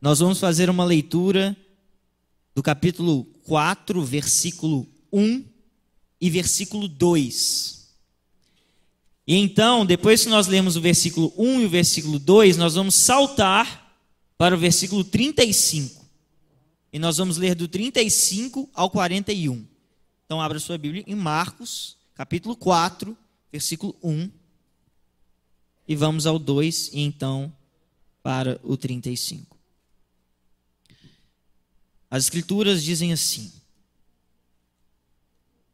Nós vamos fazer uma leitura do capítulo 4, versículo 1 e versículo 2. E então, depois que nós lemos o versículo 1 e o versículo 2, nós vamos saltar para o versículo 35. E nós vamos ler do 35 ao 41. Então, abra sua Bíblia em Marcos, capítulo 4, versículo 1. E vamos ao 2 e então para o 35. As Escrituras dizem assim: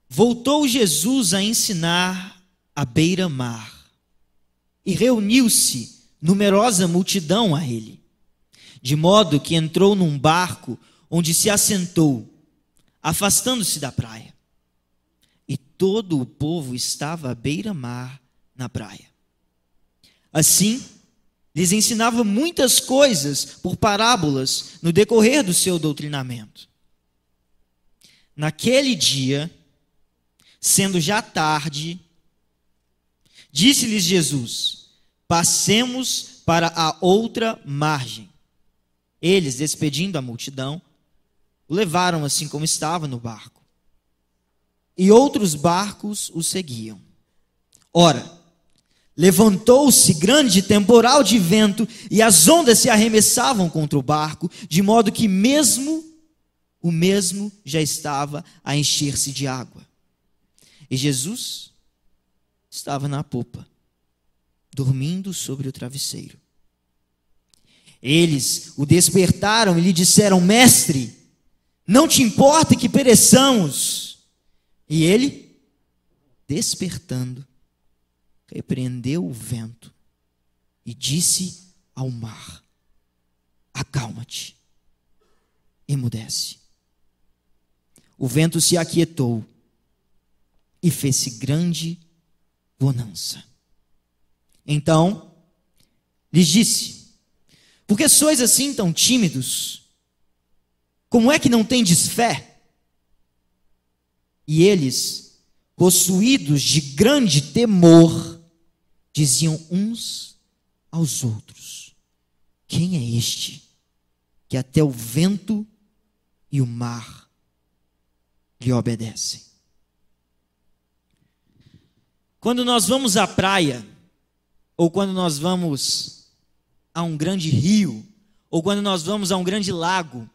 Voltou Jesus a ensinar à beira-mar, e reuniu-se numerosa multidão a ele, de modo que entrou num barco onde se assentou, afastando-se da praia. E todo o povo estava à beira-mar na praia. Assim, lhes ensinava muitas coisas por parábolas no decorrer do seu doutrinamento. Naquele dia, sendo já tarde, disse-lhes Jesus: Passemos para a outra margem. Eles, despedindo a multidão, o levaram assim como estava no barco. E outros barcos o seguiam. Ora, Levantou-se grande temporal de vento e as ondas se arremessavam contra o barco, de modo que mesmo o mesmo já estava a encher-se de água. E Jesus estava na popa, dormindo sobre o travesseiro. Eles o despertaram e lhe disseram: Mestre, não te importa que pereçamos? E ele, despertando, repreendeu o vento e disse ao mar: Acalma-te, emudece. O vento se aquietou e fez-se grande bonança. Então lhes disse: Por que sois assim tão tímidos? Como é que não tendes fé? E eles, possuídos de grande temor, diziam uns aos outros: Quem é este que até o vento e o mar lhe obedecem? Quando nós vamos à praia, ou quando nós vamos a um grande rio, ou quando nós vamos a um grande lago,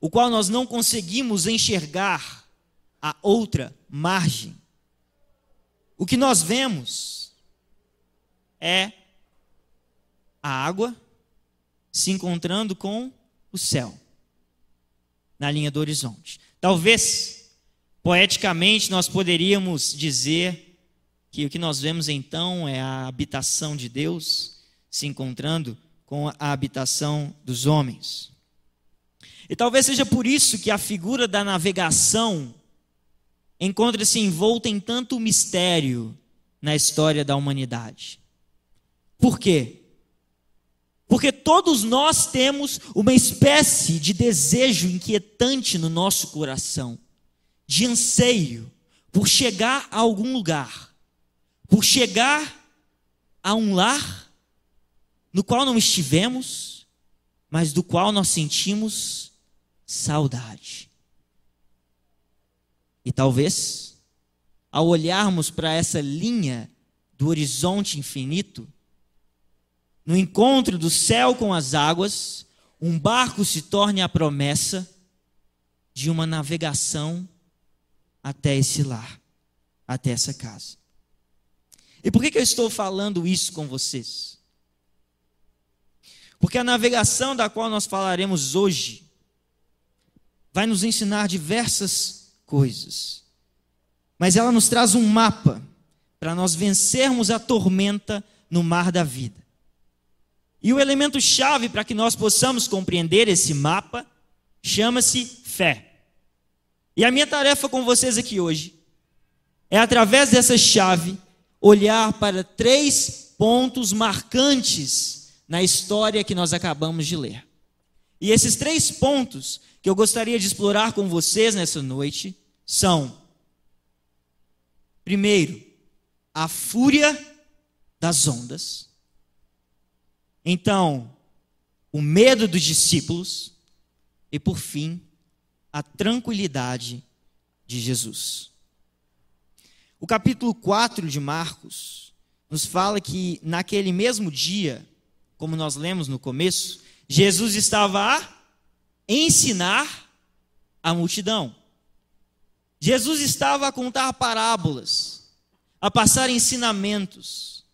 o qual nós não conseguimos enxergar a outra margem, o que nós vemos é a água se encontrando com o céu na linha do horizonte. Talvez, poeticamente, nós poderíamos dizer que o que nós vemos então é a habitação de Deus se encontrando com a habitação dos homens. E talvez seja por isso que a figura da navegação encontra-se envolta em tanto mistério na história da humanidade. Por quê? Porque todos nós temos uma espécie de desejo inquietante no nosso coração, de anseio por chegar a algum lugar, por chegar a um lar no qual não estivemos, mas do qual nós sentimos saudade. E talvez, ao olharmos para essa linha do horizonte infinito, no encontro do céu com as águas, um barco se torne a promessa de uma navegação até esse lar, até essa casa. E por que, que eu estou falando isso com vocês? Porque a navegação da qual nós falaremos hoje vai nos ensinar diversas coisas, mas ela nos traz um mapa para nós vencermos a tormenta no mar da vida. E o elemento chave para que nós possamos compreender esse mapa chama-se fé. E a minha tarefa com vocês aqui hoje é, através dessa chave, olhar para três pontos marcantes na história que nós acabamos de ler. E esses três pontos que eu gostaria de explorar com vocês nessa noite são: primeiro, a fúria das ondas. Então, o medo dos discípulos e, por fim, a tranquilidade de Jesus. O capítulo 4 de Marcos nos fala que naquele mesmo dia, como nós lemos no começo, Jesus estava a ensinar a multidão. Jesus estava a contar parábolas, a passar ensinamentos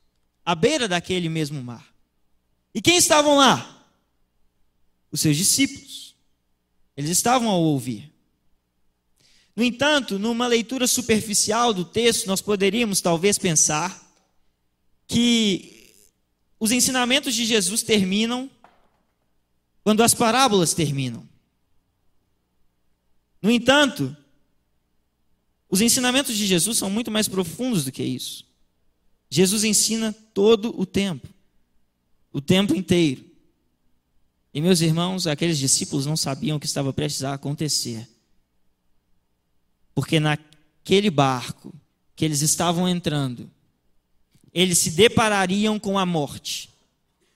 à beira daquele mesmo mar. E quem estavam lá? Os seus discípulos. Eles estavam a ouvir. No entanto, numa leitura superficial do texto, nós poderíamos talvez pensar que os ensinamentos de Jesus terminam quando as parábolas terminam. No entanto, os ensinamentos de Jesus são muito mais profundos do que isso. Jesus ensina todo o tempo, o tempo inteiro. E meus irmãos, aqueles discípulos não sabiam o que estava prestes a acontecer. Porque naquele barco que eles estavam entrando, eles se deparariam com a morte.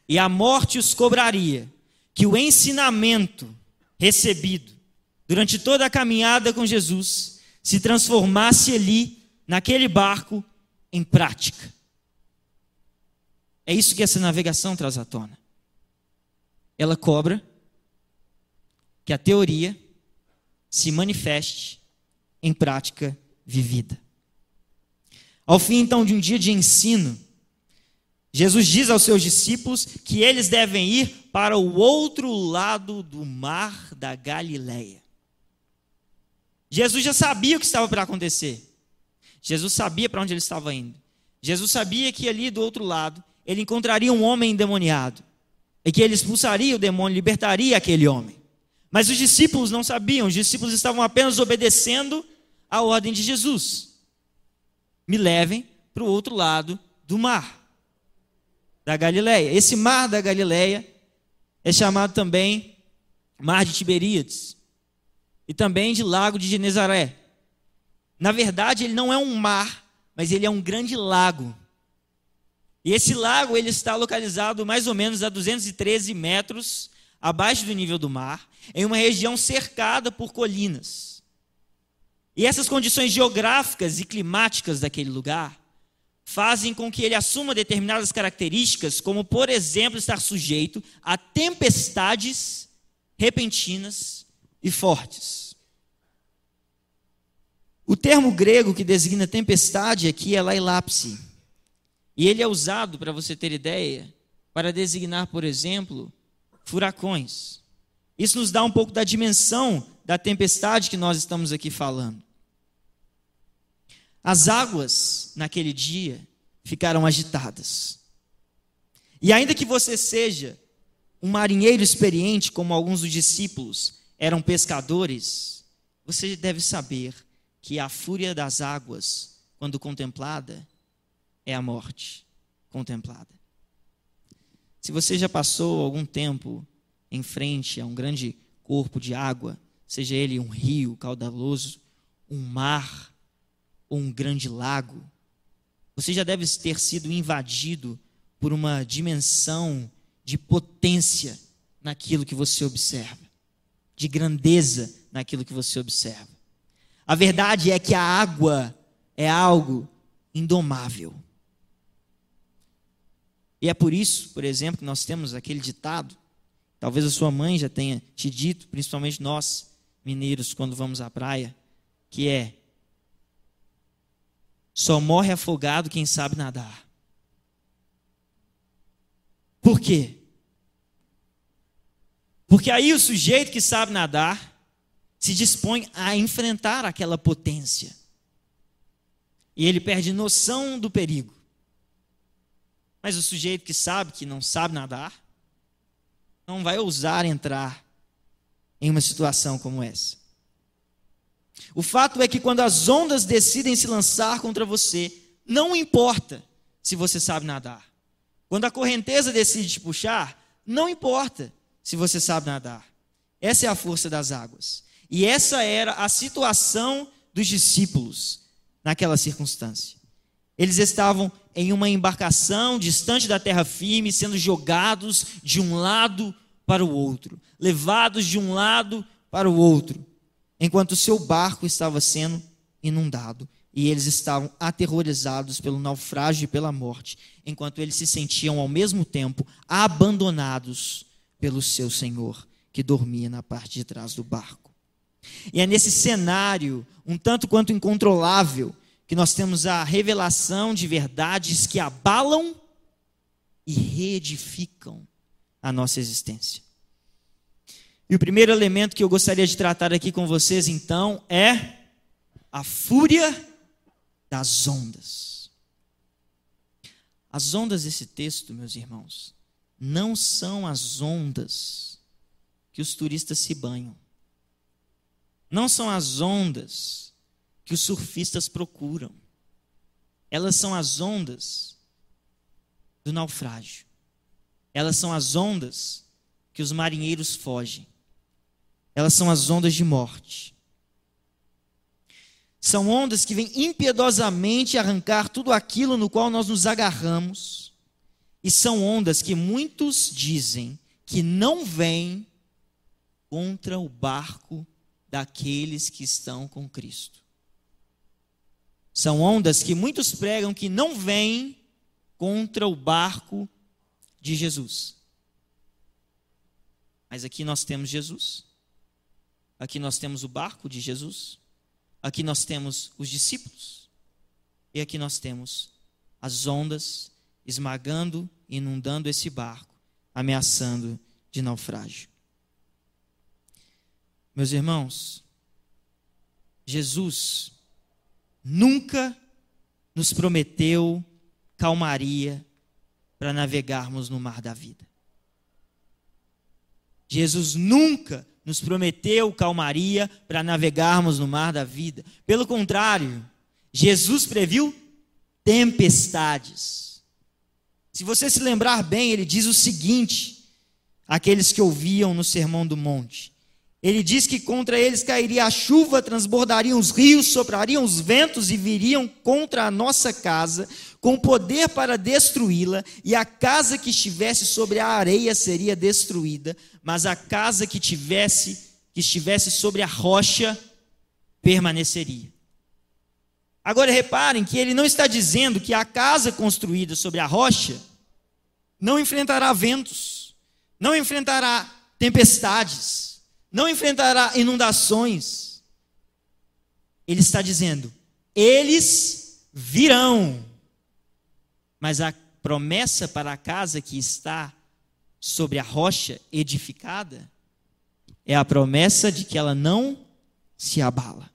E a morte os cobraria que o ensinamento recebido durante toda a caminhada com Jesus se transformasse ali, naquele barco, em prática. É isso que essa navegação traz à tona. Ela cobra que a teoria se manifeste em prática vivida. Ao fim, então, de um dia de ensino, Jesus diz aos seus discípulos que eles devem ir para o outro lado do mar da Galileia. Jesus já sabia o que estava para acontecer. Jesus sabia para onde ele estava indo. Jesus sabia que ali do outro lado ele encontraria um homem endemoniado e que ele expulsaria o demônio, libertaria aquele homem. Mas os discípulos não sabiam, os discípulos estavam apenas obedecendo a ordem de Jesus. Me levem para o outro lado do mar da Galileia. Esse mar da Galileia é chamado também Mar de Tiberíades e também de Lago de Genezaré. Na verdade, ele não é um mar, mas ele é um grande lago. E esse lago ele está localizado mais ou menos a 213 metros abaixo do nível do mar, em uma região cercada por colinas. E essas condições geográficas e climáticas daquele lugar fazem com que ele assuma determinadas características, como, por exemplo, estar sujeito a tempestades repentinas e fortes. O termo grego que designa tempestade aqui é lailapse. E ele é usado, para você ter ideia, para designar, por exemplo, furacões. Isso nos dá um pouco da dimensão da tempestade que nós estamos aqui falando. As águas naquele dia ficaram agitadas. E ainda que você seja um marinheiro experiente, como alguns dos discípulos, eram pescadores, você deve saber que a fúria das águas, quando contemplada, é a morte contemplada. Se você já passou algum tempo em frente a um grande corpo de água, seja ele um rio caudaloso, um mar ou um grande lago, você já deve ter sido invadido por uma dimensão de potência naquilo que você observa de grandeza naquilo que você observa. A verdade é que a água é algo indomável. E é por isso, por exemplo, que nós temos aquele ditado, talvez a sua mãe já tenha te dito, principalmente nós, mineiros, quando vamos à praia, que é: só morre afogado quem sabe nadar. Por quê? Porque aí o sujeito que sabe nadar se dispõe a enfrentar aquela potência. E ele perde noção do perigo. Mas o sujeito que sabe que não sabe nadar, não vai ousar entrar em uma situação como essa. O fato é que quando as ondas decidem se lançar contra você, não importa se você sabe nadar. Quando a correnteza decide te puxar, não importa se você sabe nadar. Essa é a força das águas. E essa era a situação dos discípulos naquela circunstância. Eles estavam em uma embarcação distante da terra firme, sendo jogados de um lado para o outro, levados de um lado para o outro, enquanto seu barco estava sendo inundado e eles estavam aterrorizados pelo naufrágio e pela morte, enquanto eles se sentiam ao mesmo tempo abandonados pelo seu Senhor, que dormia na parte de trás do barco. E é nesse cenário, um tanto quanto incontrolável, que nós temos a revelação de verdades que abalam e reedificam a nossa existência. E o primeiro elemento que eu gostaria de tratar aqui com vocês, então, é a fúria das ondas. As ondas desse texto, meus irmãos, não são as ondas que os turistas se banham. Não são as ondas que os surfistas procuram. Elas são as ondas do naufrágio. Elas são as ondas que os marinheiros fogem. Elas são as ondas de morte. São ondas que vêm impiedosamente arrancar tudo aquilo no qual nós nos agarramos. E são ondas que muitos dizem que não vêm contra o barco daqueles que estão com Cristo. São ondas que muitos pregam que não vêm contra o barco de Jesus. Mas aqui nós temos Jesus. Aqui nós temos o barco de Jesus. Aqui nós temos os discípulos. E aqui nós temos as ondas esmagando, inundando esse barco, ameaçando de naufrágio. Meus irmãos, Jesus nunca nos prometeu calmaria para navegarmos no mar da vida. Jesus nunca nos prometeu calmaria para navegarmos no mar da vida. Pelo contrário, Jesus previu tempestades. Se você se lembrar bem, ele diz o seguinte: aqueles que ouviam no Sermão do Monte. Ele diz que contra eles cairia a chuva, transbordariam os rios, soprariam os ventos e viriam contra a nossa casa, com poder para destruí-la, e a casa que estivesse sobre a areia seria destruída, mas a casa que tivesse que estivesse sobre a rocha permaneceria. Agora reparem que ele não está dizendo que a casa construída sobre a rocha não enfrentará ventos, não enfrentará tempestades, não enfrentará inundações. Ele está dizendo: eles virão mas a promessa para a casa que está sobre a rocha edificada é a promessa de que ela não se abala.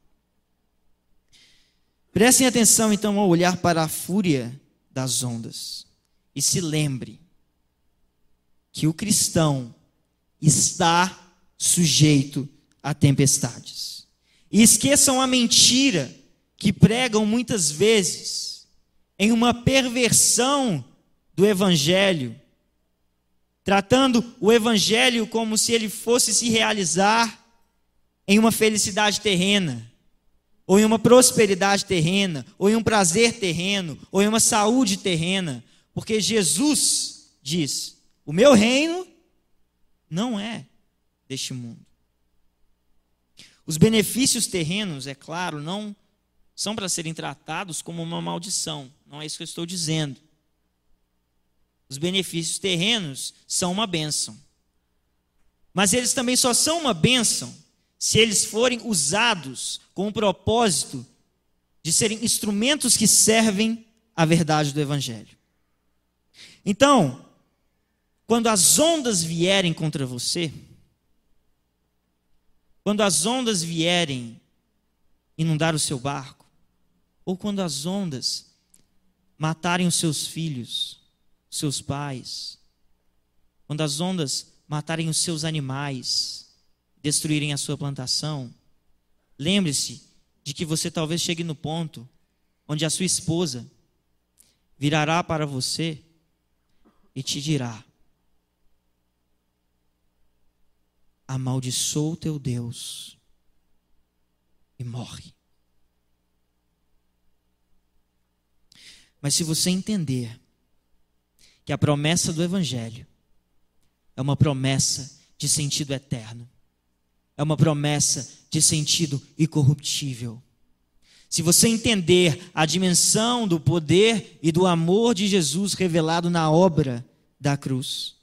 Prestem atenção então ao olhar para a fúria das ondas e se lembre que o cristão está sujeito a tempestades. E esqueçam a mentira que pregam muitas vezes em uma perversão do Evangelho, tratando o Evangelho como se ele fosse se realizar em uma felicidade terrena, ou em uma prosperidade terrena, ou em um prazer terreno, ou em uma saúde terrena, porque Jesus diz: o meu reino não é deste mundo. Os benefícios terrenos, é claro, não são para serem tratados como uma maldição. Não é isso que eu estou dizendo. Os benefícios terrenos são uma bênção. Mas eles também só são uma bênção se eles forem usados com o propósito de serem instrumentos que servem à verdade do Evangelho. Então, quando as ondas vierem contra você, quando as ondas vierem inundar o seu barco, ou quando as ondas matarem os seus filhos, seus pais, quando as ondas matarem os seus animais, destruírem a sua plantação, lembre-se de que você talvez chegue no ponto onde a sua esposa virará para você e te dirá: amaldiçoa o teu Deus e morre. Mas se você entender que a promessa do Evangelho é uma promessa de sentido eterno, é uma promessa de sentido incorruptível. Se você entender a dimensão do poder e do amor de Jesus revelado na obra da cruz,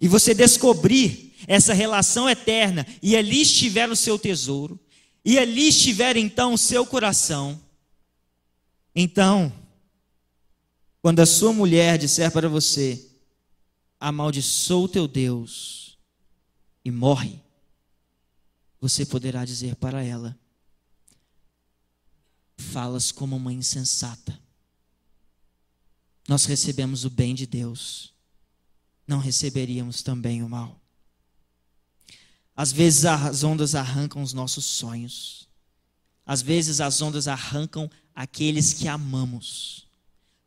e você descobrir essa relação eterna, e ali estiver o seu tesouro, e ali estiver então o seu coração, então, quando a sua mulher disser para você, amaldiçoa o teu Deus e morre, você poderá dizer para ela: falas como uma insensata. Nós recebemos o bem de Deus, não receberíamos também o mal. Às vezes as ondas arrancam os nossos sonhos, às vezes as ondas arrancam aqueles que amamos.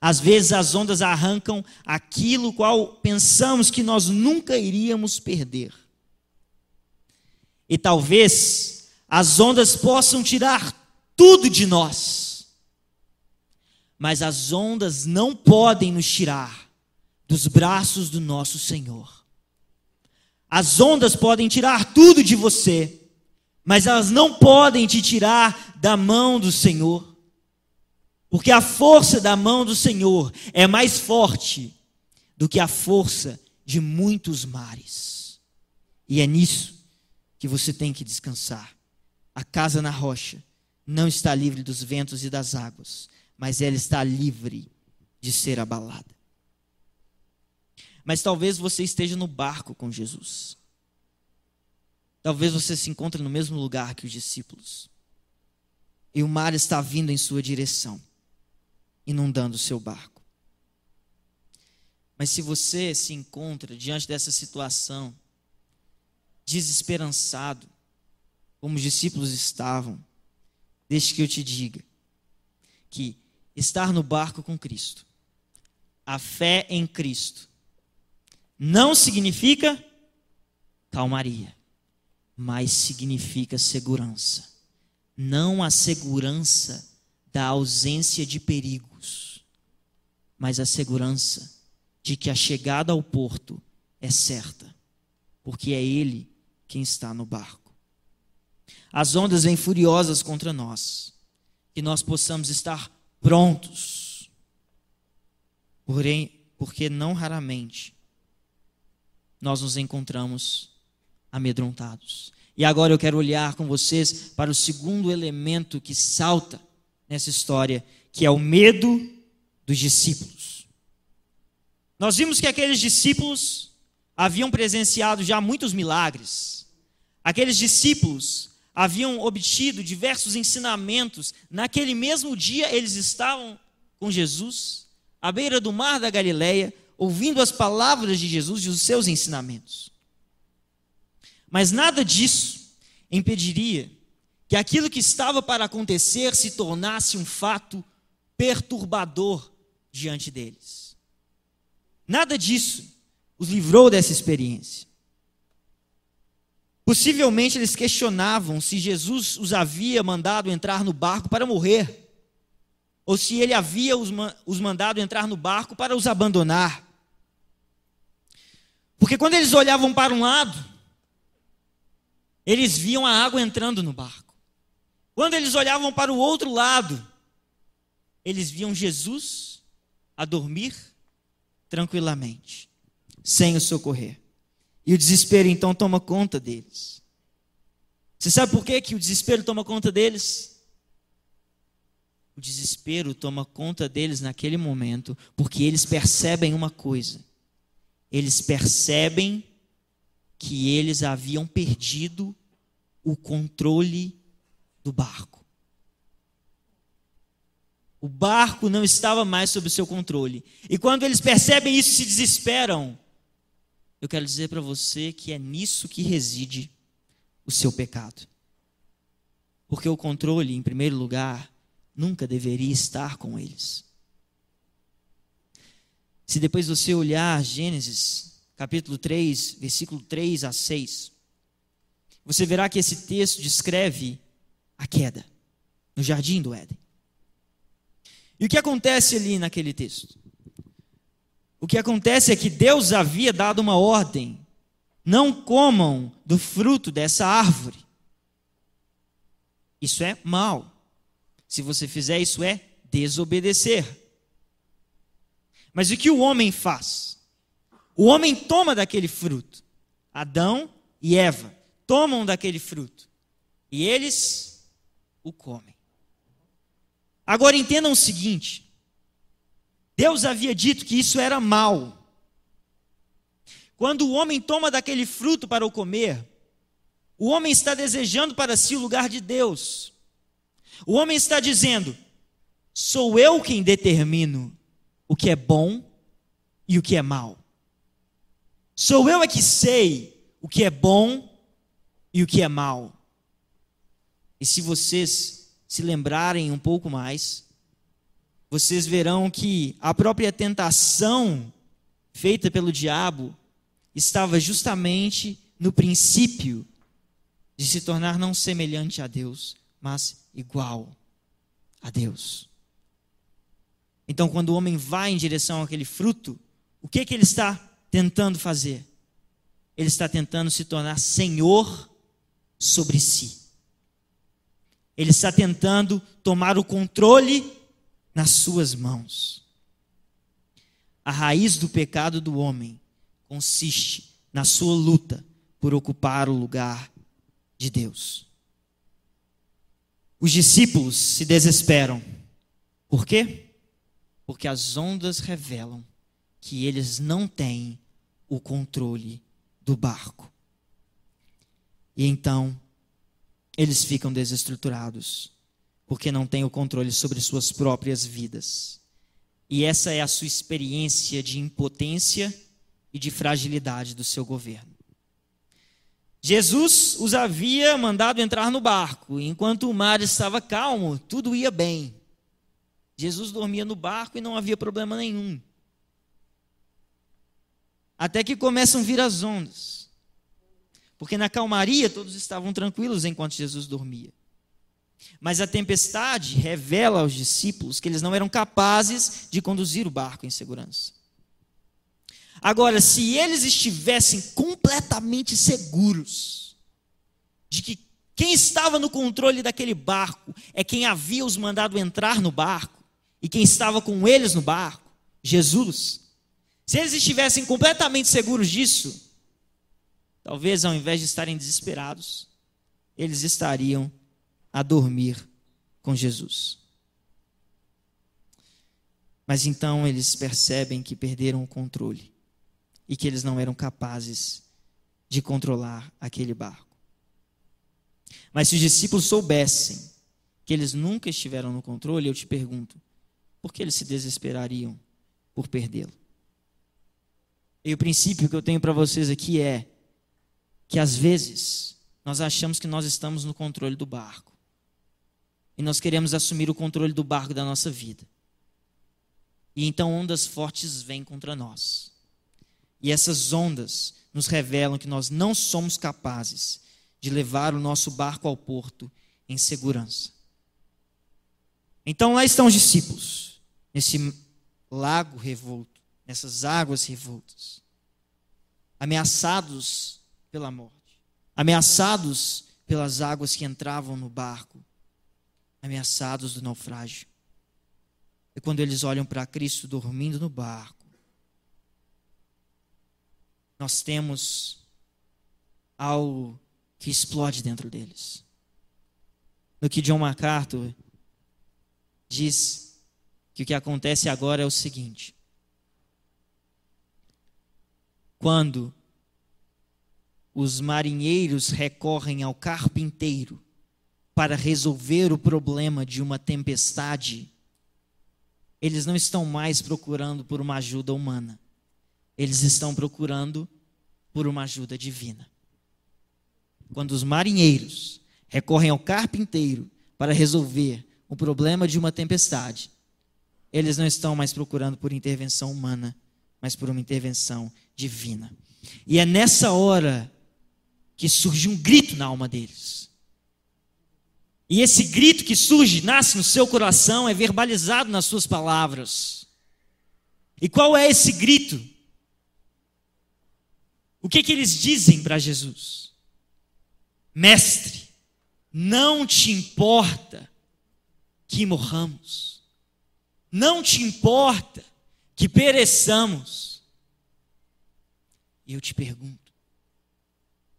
Às vezes as ondas arrancam aquilo qual pensamos que nós nunca iríamos perder. E talvez as ondas possam tirar tudo de nós. Mas as ondas não podem nos tirar dos braços do nosso Senhor. As ondas podem tirar tudo de você, mas elas não podem te tirar da mão do Senhor. Porque a força da mão do Senhor é mais forte do que a força de muitos mares. E é nisso que você tem que descansar. A casa na rocha não está livre dos ventos e das águas, mas ela está livre de ser abalada. Mas talvez você esteja no barco com Jesus. Talvez você se encontre no mesmo lugar que os discípulos. E o mar está vindo em sua direção, inundando o seu barco. Mas se você se encontra diante dessa situação, desesperançado, como os discípulos estavam, deixe que eu te diga que estar no barco com Cristo, a fé em Cristo, não significa calmaria, mas significa segurança. Não a segurança da ausência de perigos, mas a segurança de que a chegada ao porto é certa, porque é Ele quem está no barco. As ondas vêm furiosas contra nós, que nós possamos estar prontos. Porém, porque não raramente nós nos encontramos amedrontados. E agora eu quero olhar com vocês para o segundo elemento que salta nessa história, que é o medo dos discípulos. Nós vimos que aqueles discípulos haviam presenciado já muitos milagres, Aqueles discípulos haviam obtido diversos ensinamentos. Naquele mesmo dia, eles estavam com Jesus, à beira do mar da Galileia, ouvindo as palavras de Jesus e os seus ensinamentos. Mas nada disso impediria que aquilo que estava para acontecer se tornasse um fato perturbador diante deles. Nada disso os livrou dessa experiência. Possivelmente eles questionavam se Jesus os havia mandado entrar no barco para morrer, ou se ele havia os mandado entrar no barco para os abandonar. Porque quando eles olhavam para um lado, eles viam a água entrando no barco. Quando eles olhavam para o outro lado, eles viam Jesus a dormir tranquilamente, sem o socorrer. E o desespero então toma conta deles. Você sabe por que, que o desespero toma conta deles? O desespero toma conta deles naquele momento, porque eles percebem uma coisa. Eles percebem que eles haviam perdido o controle do barco. O barco não estava mais sob o seu controle. E quando eles percebem isso, se desesperam eu quero dizer para você que é nisso que reside o seu pecado. Porque o controle, em primeiro lugar, nunca deveria estar com eles. Se depois você olhar Gênesis, capítulo 3, versículo 3 a 6, você verá que esse texto descreve a queda no jardim do Éden. E o que acontece ali naquele texto? O que acontece é que Deus havia dado uma ordem: não comam do fruto dessa árvore. Isso é mal. Se você fizer isso, é desobedecer. Mas o que o homem faz? O homem toma daquele fruto. Adão e Eva tomam daquele fruto. E eles o comem. Agora entendam o seguinte: Deus havia dito que isso era mal. Quando o homem toma daquele fruto para o comer, o homem está desejando para si o lugar de Deus. O homem está dizendo: sou eu quem determino o que é bom e o que é mal. Sou eu é que sei o que é bom e o que é mal. E se vocês se lembrarem um pouco mais, vocês verão que a própria tentação feita pelo diabo estava justamente no princípio de se tornar não semelhante a Deus, mas igual a Deus. Então, quando o homem vai em direção àquele fruto, o que, que ele está tentando fazer? Ele está tentando se tornar senhor sobre si. Ele está tentando tomar o controle nas suas mãos. A raiz do pecado do homem consiste na sua luta por ocupar o lugar de Deus. Os discípulos se desesperam. Por quê? Porque as ondas revelam que eles não têm o controle do barco. E então eles ficam desestruturados, porque não têm o controle sobre suas próprias vidas. E essa é a sua experiência de impotência e de fragilidade do seu governo. Jesus os havia mandado entrar no barco, enquanto o mar estava calmo, tudo ia bem. Jesus dormia no barco e não havia problema nenhum. Até que começam a vir as ondas. Porque na calmaria todos estavam tranquilos enquanto Jesus dormia. Mas a tempestade revela aos discípulos que eles não eram capazes de conduzir o barco em segurança. Agora, se eles estivessem completamente seguros de que quem estava no controle daquele barco é quem havia os mandado entrar no barco e quem estava com eles no barco, Jesus. Se eles estivessem completamente seguros disso, talvez ao invés de estarem desesperados, eles estariam a dormir com Jesus. Mas então eles percebem que perderam o controle e que eles não eram capazes de controlar aquele barco. Mas se os discípulos soubessem que eles nunca estiveram no controle, eu te pergunto, por que eles se desesperariam por perdê-lo? E o princípio que eu tenho para vocês aqui é que às vezes nós achamos que nós estamos no controle do barco. E nós queremos assumir o controle do barco da nossa vida. E então ondas fortes vêm contra nós. E essas ondas nos revelam que nós não somos capazes de levar o nosso barco ao porto em segurança. Então lá estão os discípulos, nesse lago revolto, nessas águas revoltas, ameaçados pela morte, ameaçados pelas águas que entravam no barco, ameaçados do naufrágio. E quando eles olham para Cristo dormindo no barco, nós temos algo que explode dentro deles. No que John MacArthur diz que o que acontece agora é o seguinte: quando os marinheiros recorrem ao carpinteiro para resolver o problema de uma tempestade, eles não estão mais procurando por uma ajuda humana eles estão procurando por uma ajuda divina. Quando os marinheiros recorrem ao carpinteiro para resolver o problema de uma tempestade, eles não estão mais procurando por intervenção humana, mas por uma intervenção divina. E é nessa hora que surge um grito na alma deles. E esse grito que surge, nasce no seu coração, é verbalizado nas suas palavras. E qual é esse grito? O que, que eles dizem para Jesus? Mestre, não te importa que morramos, não te importa que pereçamos. E eu te pergunto,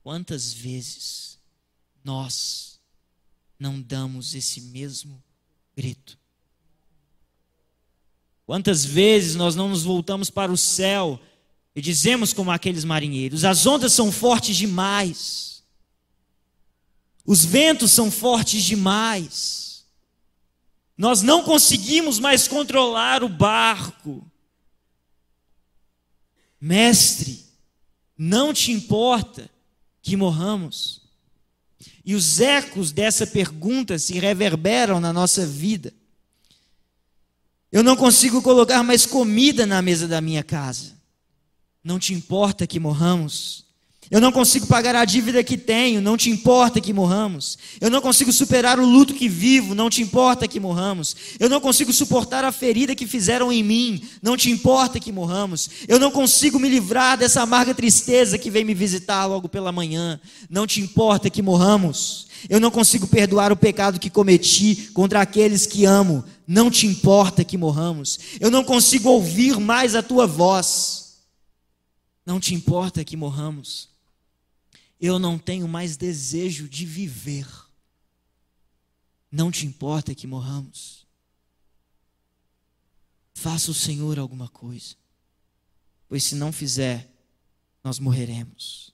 quantas vezes nós não damos esse mesmo grito? Quantas vezes nós não nos voltamos para o céu e dizemos como aqueles marinheiros: as ondas são fortes demais, os ventos são fortes demais, nós não conseguimos mais controlar o barco. Mestre, não te importa que morramos? E os ecos dessa pergunta se reverberam na nossa vida. Eu não consigo colocar mais comida na mesa da minha casa. Não te importa que morramos? Eu não consigo pagar a dívida que tenho, não te importa que morramos. Eu não consigo superar o luto que vivo, não te importa que morramos. Eu não consigo suportar a ferida que fizeram em mim, não te importa que morramos. Eu não consigo me livrar dessa amarga tristeza que vem me visitar logo pela manhã, não te importa que morramos. Eu não consigo perdoar o pecado que cometi contra aqueles que amo, não te importa que morramos. Eu não consigo ouvir mais a tua voz, não te importa que morramos eu não tenho mais desejo de viver. Não te importa que morramos? Faça o Senhor alguma coisa, pois se não fizer, nós morreremos,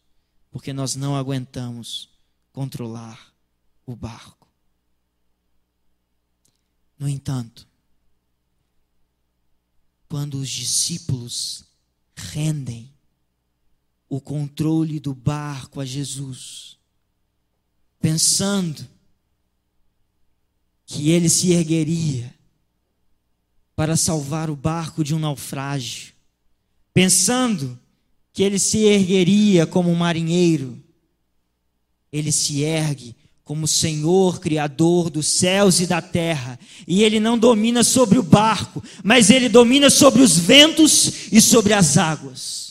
porque nós não aguentamos controlar o barco. No entanto, quando os discípulos rendem o controle do barco a Jesus, pensando que ele se ergueria para salvar o barco de um naufrágio, pensando que ele se ergueria como um marinheiro, ele se ergue como Senhor, Criador dos céus e da terra, e ele não domina sobre o barco, mas ele domina sobre os ventos e sobre as águas.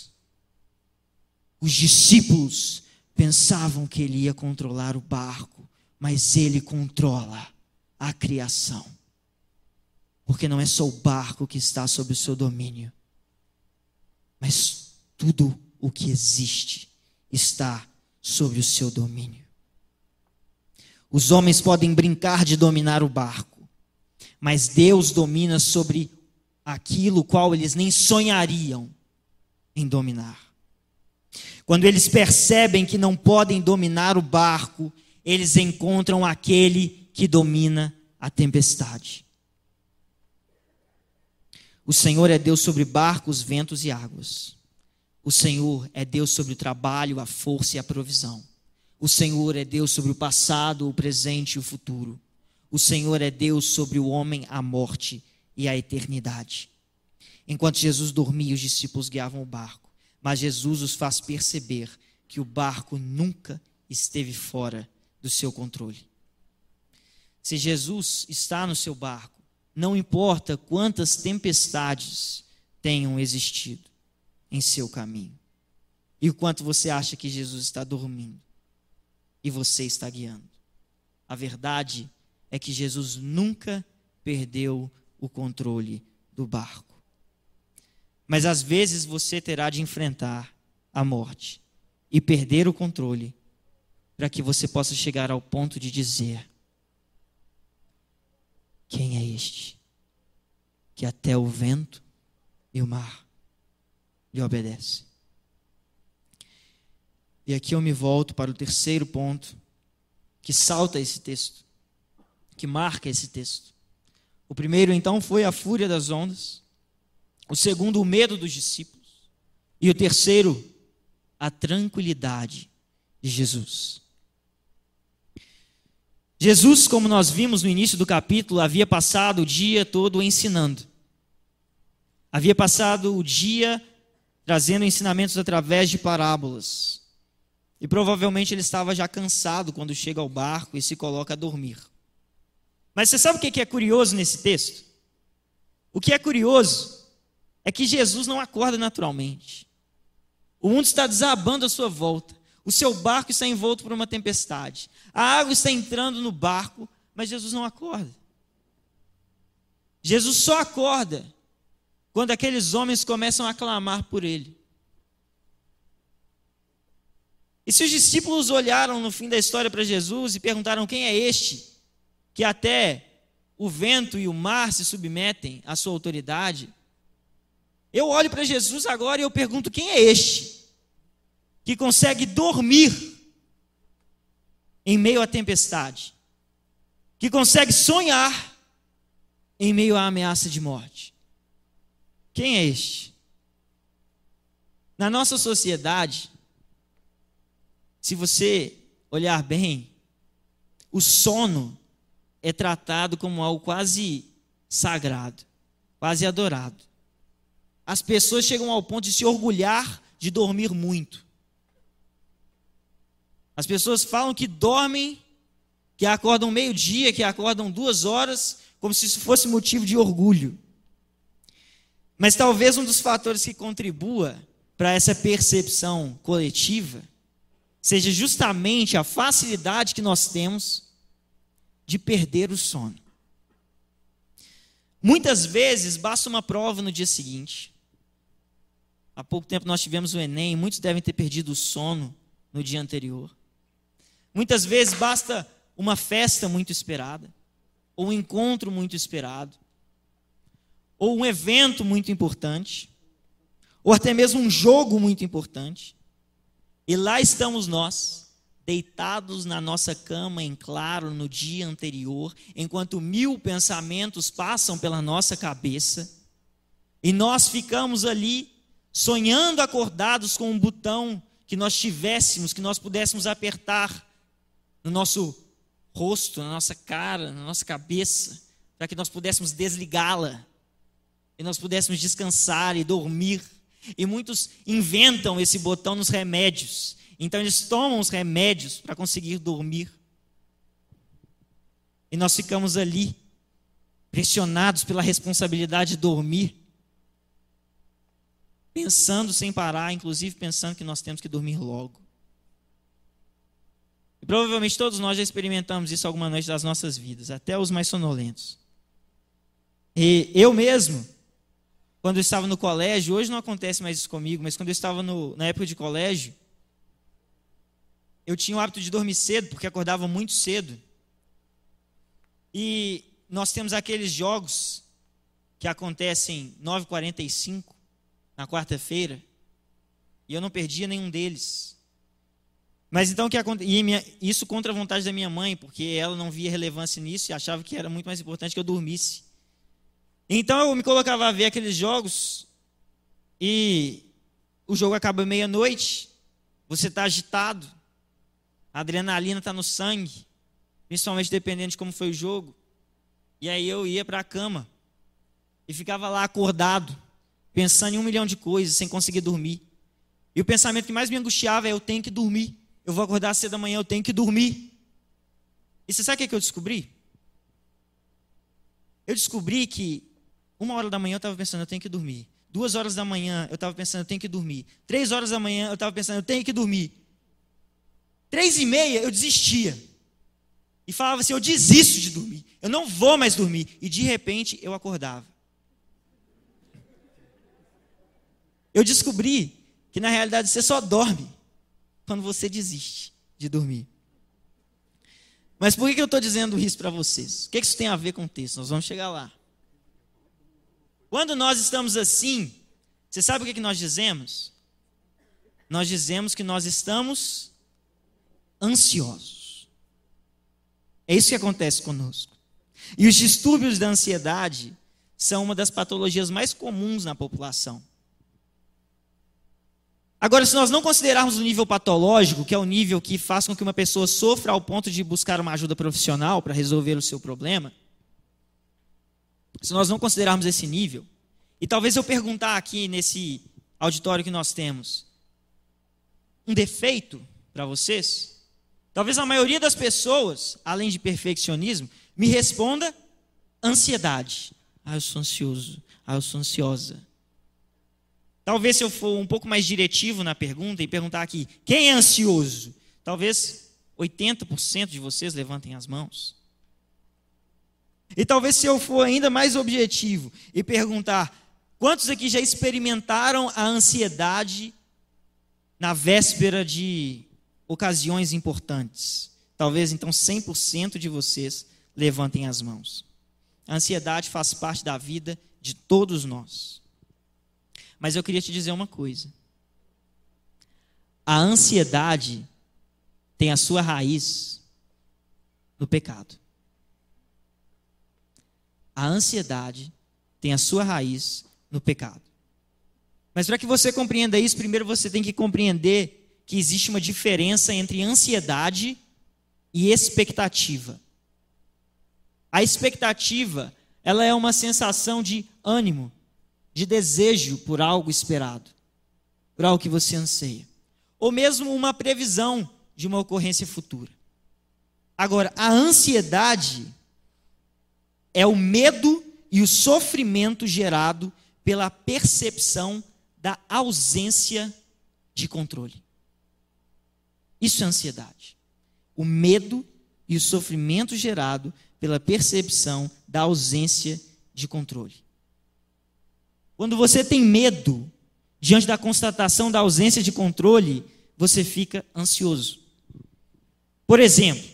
Os discípulos pensavam que ele ia controlar o barco, mas ele controla a criação. Porque não é só o barco que está sob o seu domínio, mas tudo o que existe está sob o seu domínio. Os homens podem brincar de dominar o barco, mas Deus domina sobre aquilo qual eles nem sonhariam em dominar. Quando eles percebem que não podem dominar o barco, eles encontram aquele que domina a tempestade. O Senhor é Deus sobre barcos, ventos e águas. O Senhor é Deus sobre o trabalho, a força e a provisão. O Senhor é Deus sobre o passado, o presente e o futuro. O Senhor é Deus sobre o homem, a morte e a eternidade. Enquanto Jesus dormia, os discípulos guiavam o barco. Mas Jesus os faz perceber que o barco nunca esteve fora do seu controle. Se Jesus está no seu barco, não importa quantas tempestades tenham existido em seu caminho, e o quanto você acha que Jesus está dormindo e você está guiando. A verdade é que Jesus nunca perdeu o controle do barco. Mas às vezes você terá de enfrentar a morte e perder o controle para que você possa chegar ao ponto de dizer: Quem é este que até o vento e o mar lhe obedecem? E aqui eu me volto para o terceiro ponto que salta esse texto, que marca esse texto. O primeiro, então, foi a fúria das ondas. O segundo, o medo dos discípulos. E o terceiro, a tranquilidade de Jesus. Jesus, como nós vimos no início do capítulo, havia passado o dia todo ensinando. Havia passado o dia trazendo ensinamentos através de parábolas. E provavelmente ele estava já cansado quando chega ao barco e se coloca a dormir. Mas você sabe o que é curioso nesse texto? O que é curioso é que Jesus não acorda naturalmente. O mundo está desabando à sua volta. O seu barco está envolto por uma tempestade. A água está entrando no barco, mas Jesus não acorda. Jesus só acorda quando aqueles homens começam a clamar por ele. E se os discípulos olharam no fim da história para Jesus e perguntaram quem é este, que até o vento e o mar se submetem à sua autoridade, eu olho para Jesus agora e eu pergunto quem é este, que consegue dormir em meio à tempestade, que consegue sonhar em meio à ameaça de morte. Quem é este? Na nossa sociedade, se você olhar bem, o sono é tratado como algo quase sagrado, quase adorado. As pessoas chegam ao ponto de se orgulhar de dormir muito. As pessoas falam que dormem, que acordam meio-dia, que acordam duas horas, como se isso fosse motivo de orgulho. Mas talvez um dos fatores que contribua para essa percepção coletiva seja justamente a facilidade que nós temos de perder o sono. Muitas vezes basta uma prova no dia seguinte. Há pouco tempo nós tivemos o Enem, muitos devem ter perdido o sono no dia anterior. Muitas vezes basta uma festa muito esperada, ou um encontro muito esperado, ou um evento muito importante, ou até mesmo um jogo muito importante. E lá estamos nós, deitados na nossa cama em claro no dia anterior, enquanto mil pensamentos passam pela nossa cabeça, e nós ficamos ali sonhando acordados com um botão que nós tivéssemos, que nós pudéssemos apertar no nosso rosto, na nossa cara, na nossa cabeça, para que nós pudéssemos desligá-la e nós pudéssemos descansar e dormir. E muitos inventam esse botão nos remédios. Então eles tomam os remédios para conseguir dormir. E nós ficamos ali, pressionados pela responsabilidade de dormir, pensando sem parar, inclusive pensando que nós temos que dormir logo. E provavelmente todos nós já experimentamos isso alguma noite das nossas vidas, até os mais sonolentos. E eu mesmo, quando eu estava no colégio, hoje não acontece mais isso comigo, mas quando eu estava no, na época de colégio, eu tinha o hábito de dormir cedo, porque acordava muito cedo. E nós temos aqueles jogos que acontecem 9h45, na quarta-feira, e eu não perdia nenhum deles. Mas então, que e minha, isso contra a vontade da minha mãe, porque ela não via relevância nisso e achava que era muito mais importante que eu dormisse. Então eu me colocava a ver aqueles jogos e o jogo acaba meia-noite, você está agitado, a adrenalina está no sangue, principalmente dependendo de como foi o jogo. E aí eu ia para a cama e ficava lá acordado, pensando em um milhão de coisas, sem conseguir dormir. E o pensamento que mais me angustiava é: eu tenho que dormir. Eu vou acordar cedo da manhã, eu tenho que dormir. E você sabe o que eu descobri? Eu descobri que uma hora da manhã eu estava pensando, eu tenho que dormir. Duas horas da manhã eu estava pensando, eu tenho que dormir. Três horas da manhã eu estava pensando, eu tenho que dormir. Três e meia eu desistia. E falava assim, eu desisto de dormir. Eu não vou mais dormir. E de repente eu acordava. Eu descobri que na realidade você só dorme quando você desiste de dormir. Mas por que eu estou dizendo isso para vocês? O que isso tem a ver com o texto? Nós vamos chegar lá. Quando nós estamos assim, você sabe o que nós dizemos? Nós dizemos que nós estamos ansiosos. É isso que acontece conosco. E os distúrbios da ansiedade são uma das patologias mais comuns na população. Agora, se nós não considerarmos o nível patológico, que é o nível que faz com que uma pessoa sofra ao ponto de buscar uma ajuda profissional para resolver o seu problema, se nós não considerarmos esse nível, e talvez eu perguntar aqui nesse auditório que nós temos, um defeito para vocês? Talvez a maioria das pessoas, além de perfeccionismo, Me responda: ansiedade. Ah, eu sou ansioso. Ah, eu sou ansiosa. Talvez se eu for um pouco mais diretivo na pergunta e perguntar aqui: quem é ansioso? Talvez 80% de vocês levantem as mãos. E talvez se eu for ainda mais objetivo e perguntar: quantos aqui já experimentaram a ansiedade na véspera de ocasiões importantes? Talvez então 100% de vocês levantem as mãos. A ansiedade faz parte da vida de todos nós. Mas eu queria te dizer uma coisa. A ansiedade tem a sua raiz no pecado. A ansiedade tem a sua raiz no pecado. Mas para que você compreenda isso, primeiro você tem que compreender que existe uma diferença entre ansiedade e expectativa. A expectativa, ela é uma sensação de ânimo, de desejo por algo esperado, por algo que você anseia, ou mesmo uma previsão de uma ocorrência futura. Agora, a ansiedade é o medo e o sofrimento gerado pela percepção da ausência de controle. Isso é ansiedade. O medo e o sofrimento gerado pela percepção da ausência de controle. Quando você tem medo diante da constatação da ausência de controle, você fica ansioso. Por exemplo,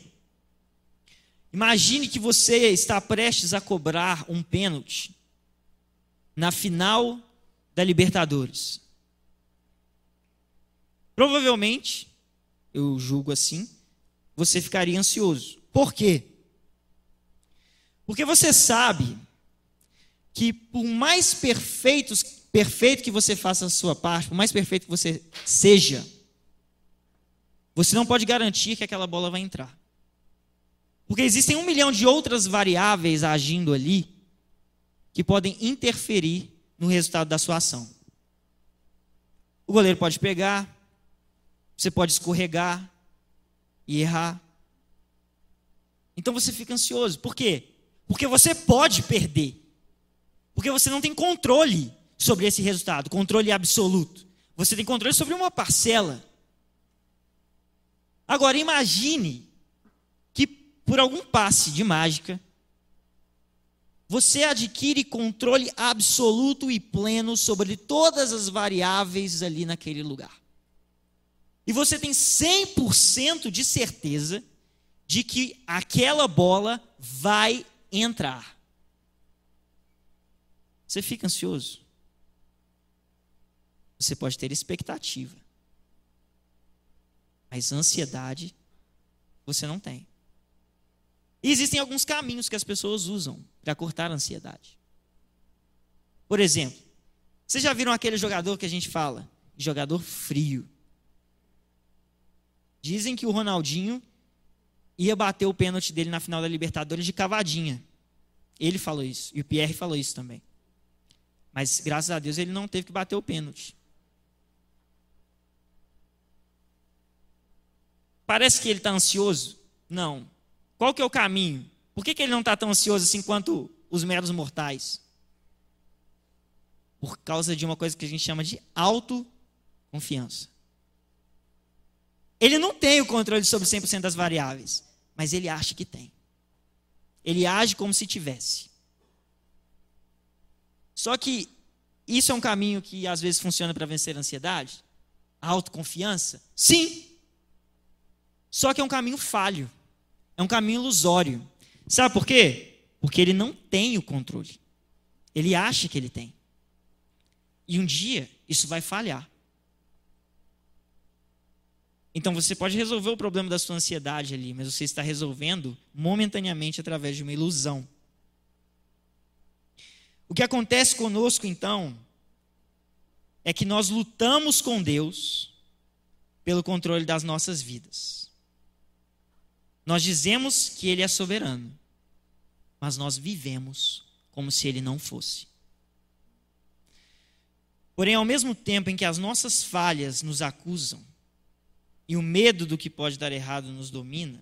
imagine que você está prestes a cobrar um pênalti na final da Libertadores. Provavelmente, eu julgo assim, você ficaria ansioso. Por quê? Porque você sabe que por mais perfeitos, perfeito que você faça a sua parte, por mais perfeito que você seja, você não pode garantir que aquela bola vai entrar. Porque existem um milhão de outras variáveis agindo ali que podem interferir no resultado da sua ação. O goleiro pode pegar, você pode escorregar e errar. Então você fica ansioso. Por quê? Porque você pode perder. Porque você não tem controle sobre esse resultado, controle absoluto. Você tem controle sobre uma parcela. Agora imagine que por algum passe de mágica você adquire controle absoluto e pleno sobre todas as variáveis ali naquele lugar. E você tem 100% de certeza de que aquela bola vai entrar. Você fica ansioso? Você pode ter expectativa. Mas ansiedade você não tem. E existem alguns caminhos que as pessoas usam para cortar a ansiedade. Por exemplo, vocês já viram aquele jogador que a gente fala? Jogador frio. Dizem que o Ronaldinho ia bater o pênalti dele na final da Libertadores de cavadinha. Ele falou isso. E o Pierre falou isso também. Mas graças a Deus ele não teve que bater o pênalti. Parece que ele está ansioso? Não. Qual que é o caminho? Por que, que ele não está tão ansioso assim quanto os meros mortais? Por causa de uma coisa que a gente chama de autoconfiança. Ele não tem o controle sobre 100% das variáveis mas ele acha que tem. Ele age como se tivesse. Só que isso é um caminho que às vezes funciona para vencer a ansiedade? A autoconfiança? Sim. Só que é um caminho falho. É um caminho ilusório. Sabe por quê? Porque ele não tem o controle. Ele acha que ele tem. E um dia isso vai falhar. Então você pode resolver o problema da sua ansiedade ali, mas você está resolvendo momentaneamente através de uma ilusão. O que acontece conosco então é que nós lutamos com Deus pelo controle das nossas vidas. Nós dizemos que Ele é soberano, mas nós vivemos como se Ele não fosse. Porém, ao mesmo tempo em que as nossas falhas nos acusam, e o medo do que pode dar errado nos domina,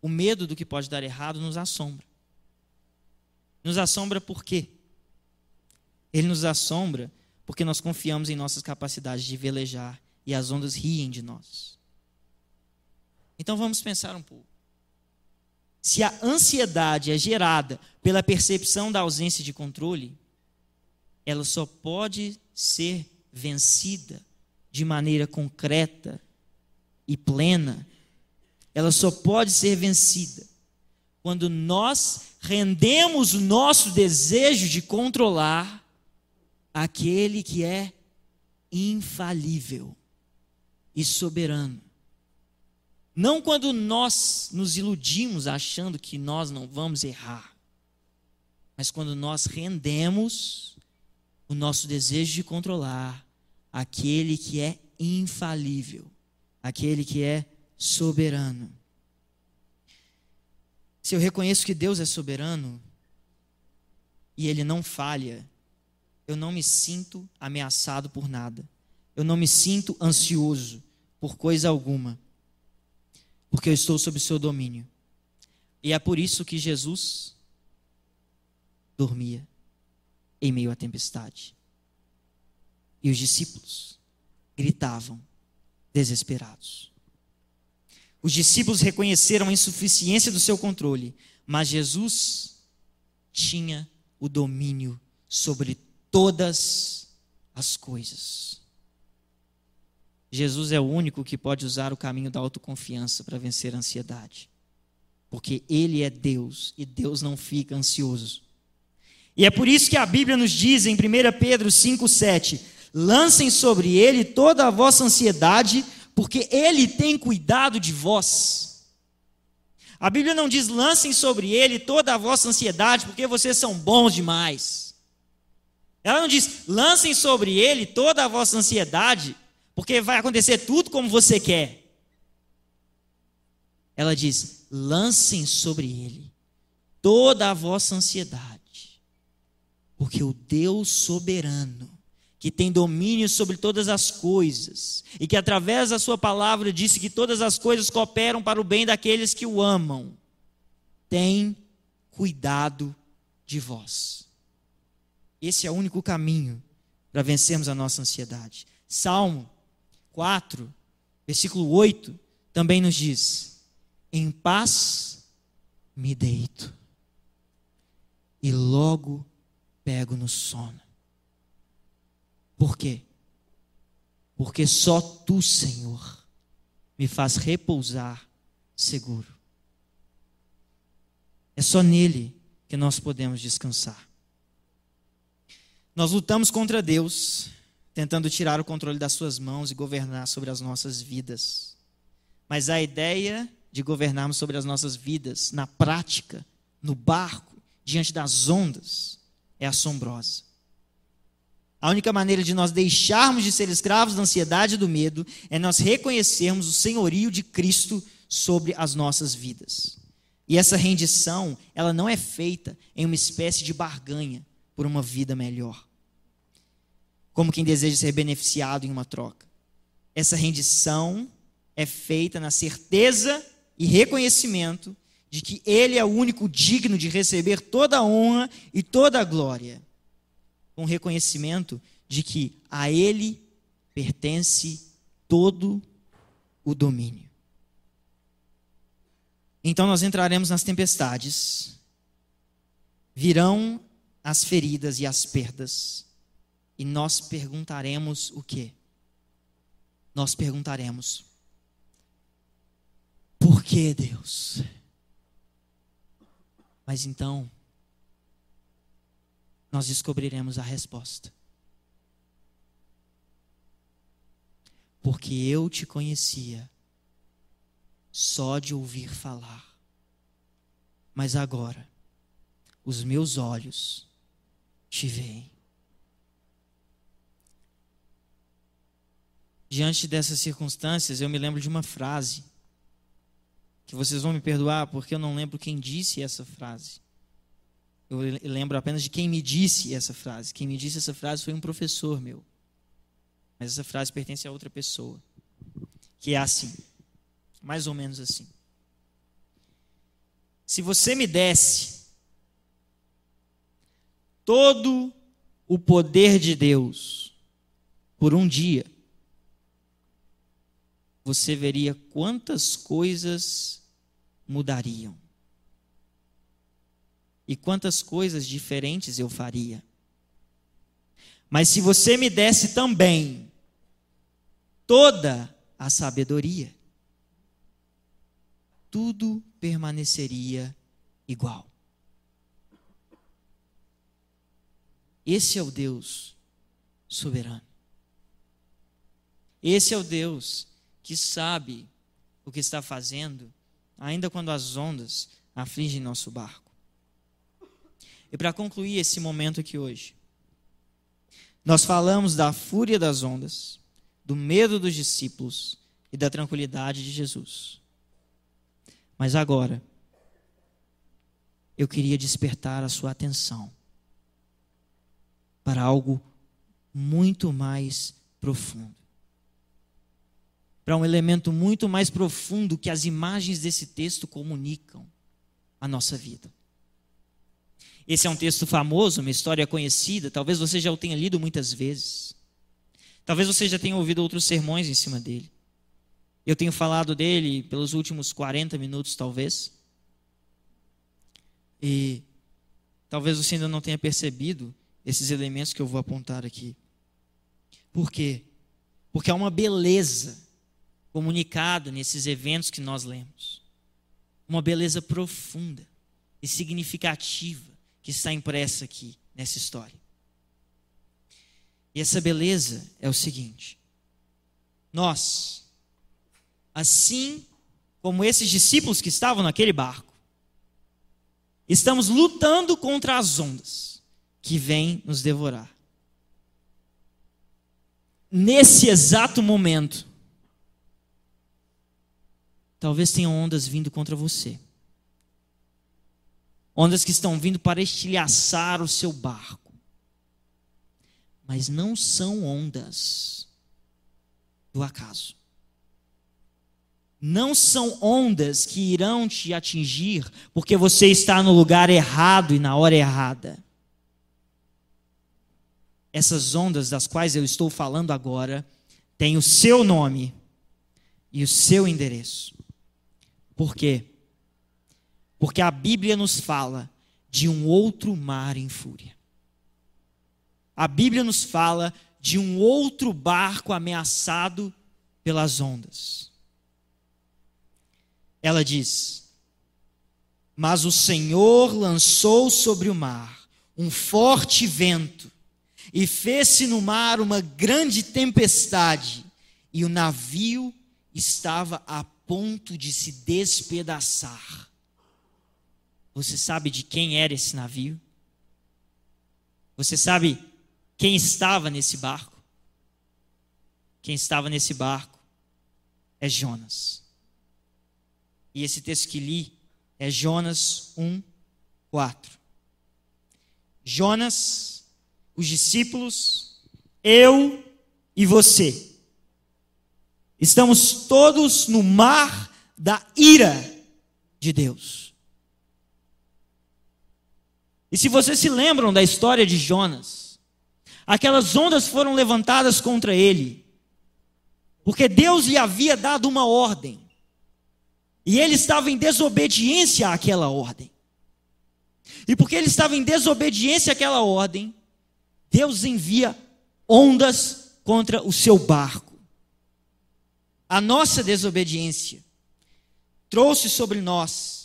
o medo do que pode dar errado nos assombra. Nos assombra por quê? Ele nos assombra porque nós confiamos em nossas capacidades de velejar e as ondas riem de nós. Então vamos pensar um pouco. Se a ansiedade é gerada pela percepção da ausência de controle, ela só pode ser vencida de maneira concreta e plena. Ela só pode ser vencida quando nós rendemos o nosso desejo de controlar aquele que é infalível e soberano. Não quando nós nos iludimos achando que nós não vamos errar, mas quando nós rendemos o nosso desejo de controlar aquele que é infalível, aquele que é soberano. Se eu reconheço que Deus é soberano e ele não falha, eu não me sinto ameaçado por nada. Eu não me sinto ansioso por coisa alguma porque eu estou sob o seu domínio. E é por isso que Jesus dormia em meio à tempestade. E os discípulos gritavam, desesperados. Os discípulos reconheceram a insuficiência do seu controle, mas Jesus tinha o domínio sobre todas as coisas. Jesus é o único que pode usar o caminho da autoconfiança para vencer a ansiedade. Porque Ele é Deus e Deus não fica ansioso. E é por isso que a Bíblia nos diz em 1 Pedro 5,7: lancem sobre Ele toda a vossa ansiedade, porque Ele tem cuidado de vós. A Bíblia não diz lancem sobre Ele toda a vossa ansiedade, porque vocês são bons demais. Ela não diz lancem sobre Ele toda a vossa ansiedade, porque vai acontecer tudo como você quer. Ela diz: lancem sobre ele toda a vossa ansiedade, porque o Deus soberano, que tem domínio sobre todas as coisas, e que através da Sua palavra disse que todas as coisas cooperam para o bem daqueles que o amam, tem cuidado de vós. Esse é o único caminho para vencermos a nossa ansiedade. Salmo 4, versículo 8, também nos diz: Em paz me deito, e logo pego no sono. Por quê? Porque só tu, Senhor, me faz repousar seguro. É só nele que nós podemos descansar. Nós lutamos contra Deus tentando tirar o controle das suas mãos e governar sobre as nossas vidas. Mas a ideia de governarmos sobre as nossas vidas, na prática, no barco, diante das ondas, é assombrosa. A única maneira de nós deixarmos de ser escravos da ansiedade e do medo é nós reconhecermos o senhorio de Cristo sobre as nossas vidas. E essa rendição, ela não é feita em uma espécie de barganha por uma vida melhor como quem deseja ser beneficiado em uma troca. Essa rendição é feita na certeza e reconhecimento de que Ele é o único digno de receber toda a honra e toda a glória, com reconhecimento de que a Ele pertence todo o domínio. Então nós entraremos nas tempestades, virão as feridas e as perdas, e nós perguntaremos o quê? Nós perguntaremos: Por que Deus? Mas então, nós descobriremos a resposta. Porque eu te conhecia só de ouvir falar. Mas agora, os meus olhos te veem. Diante dessas circunstâncias, eu me lembro de uma frase, que vocês vão me perdoar porque eu não lembro quem disse essa frase. Eu lembro apenas de quem me disse essa frase. Quem me disse essa frase foi um professor meu. Mas essa frase pertence a outra pessoa. Que é assim, mais ou menos assim. se você me desse todo o poder de Deus por um dia, você veria quantas coisas mudariam e quantas coisas diferentes eu faria. Mas se você me desse também toda a sabedoria, tudo permaneceria igual. Esse é o Deus soberano. Esse é o Deus que sabe o que está fazendo, ainda quando as ondas afligem nosso barco. E para concluir esse momento aqui hoje, nós falamos da fúria das ondas, do medo dos discípulos e da tranquilidade de Jesus. Mas agora, eu queria despertar a sua atenção para algo muito mais profundo. Para um elemento muito mais profundo que as imagens desse texto comunicam à nossa vida. Esse é um texto famoso, uma história conhecida, talvez você já o tenha lido muitas vezes. Talvez você já tenha ouvido outros sermões em cima dele. Eu tenho falado dele pelos últimos 40 minutos, talvez. E talvez você ainda não tenha percebido esses elementos que eu vou apontar aqui. Por quê? Porque há uma beleza comunicada nesses eventos que nós lemos. Uma beleza profunda e significativa que está impressa aqui nessa história. E essa beleza é o seguinte: nós, assim como esses discípulos que estavam naquele barco, estamos lutando contra as ondas que vêm nos devorar. Nesse exato momento, talvez tenham ondas vindo contra você. Ondas que estão vindo para estilhaçar o seu barco. Mas não são ondas do acaso. Não são ondas que irão te atingir porque você está no lugar errado e na hora errada. Essas ondas das quais eu estou falando agora têm o seu nome e o seu endereço. Por quê? Porque a Bíblia nos fala de um outro mar em fúria. A Bíblia nos fala de um outro barco ameaçado pelas ondas. Ela diz: Mas o Senhor lançou sobre o mar um forte vento, e fez-se no mar uma grande tempestade, e o navio estava a ponto de se despedaçar. Você sabe de quem era esse navio? Você sabe quem estava nesse barco? Quem estava nesse barco é Jonas. E esse texto que li é Jonas 1, 4. Jonas, os discípulos, eu e você. Estamos todos no mar da ira de Deus. E se vocês se lembram da história de Jonas, aquelas ondas foram levantadas contra ele, porque Deus lhe havia dado uma ordem, e ele estava em desobediência àquela ordem. E porque ele estava em desobediência àquela ordem, Deus envia ondas contra o seu barco. A nossa desobediência trouxe sobre nós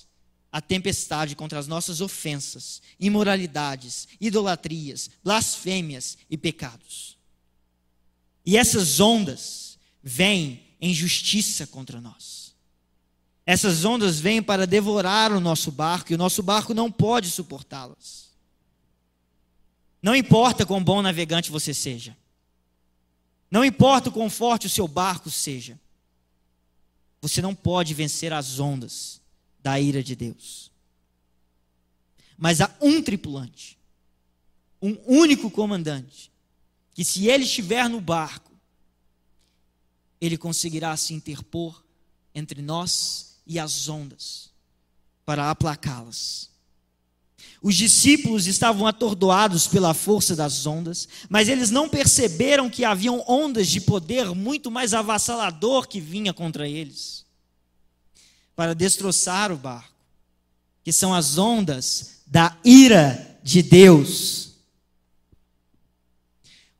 a tempestade contra as nossas ofensas, imoralidades, idolatrias, blasfêmias e pecados. E essas ondas vêm em justiça contra nós. Essas ondas vêm para devorar o nosso barco e o nosso barco não pode suportá-las. Não importa quão bom navegante você seja. Não importa o quão forte o seu barco seja. Você não pode vencer as ondas da ira de Deus. Mas há um tripulante, um único comandante, que se ele estiver no barco, ele conseguirá se interpor entre nós e as ondas, para aplacá-las. Os discípulos estavam atordoados pela força das ondas, mas eles não perceberam que haviam ondas de poder muito mais avassalador que vinha contra eles para destroçar o barco, que são as ondas da ira de Deus.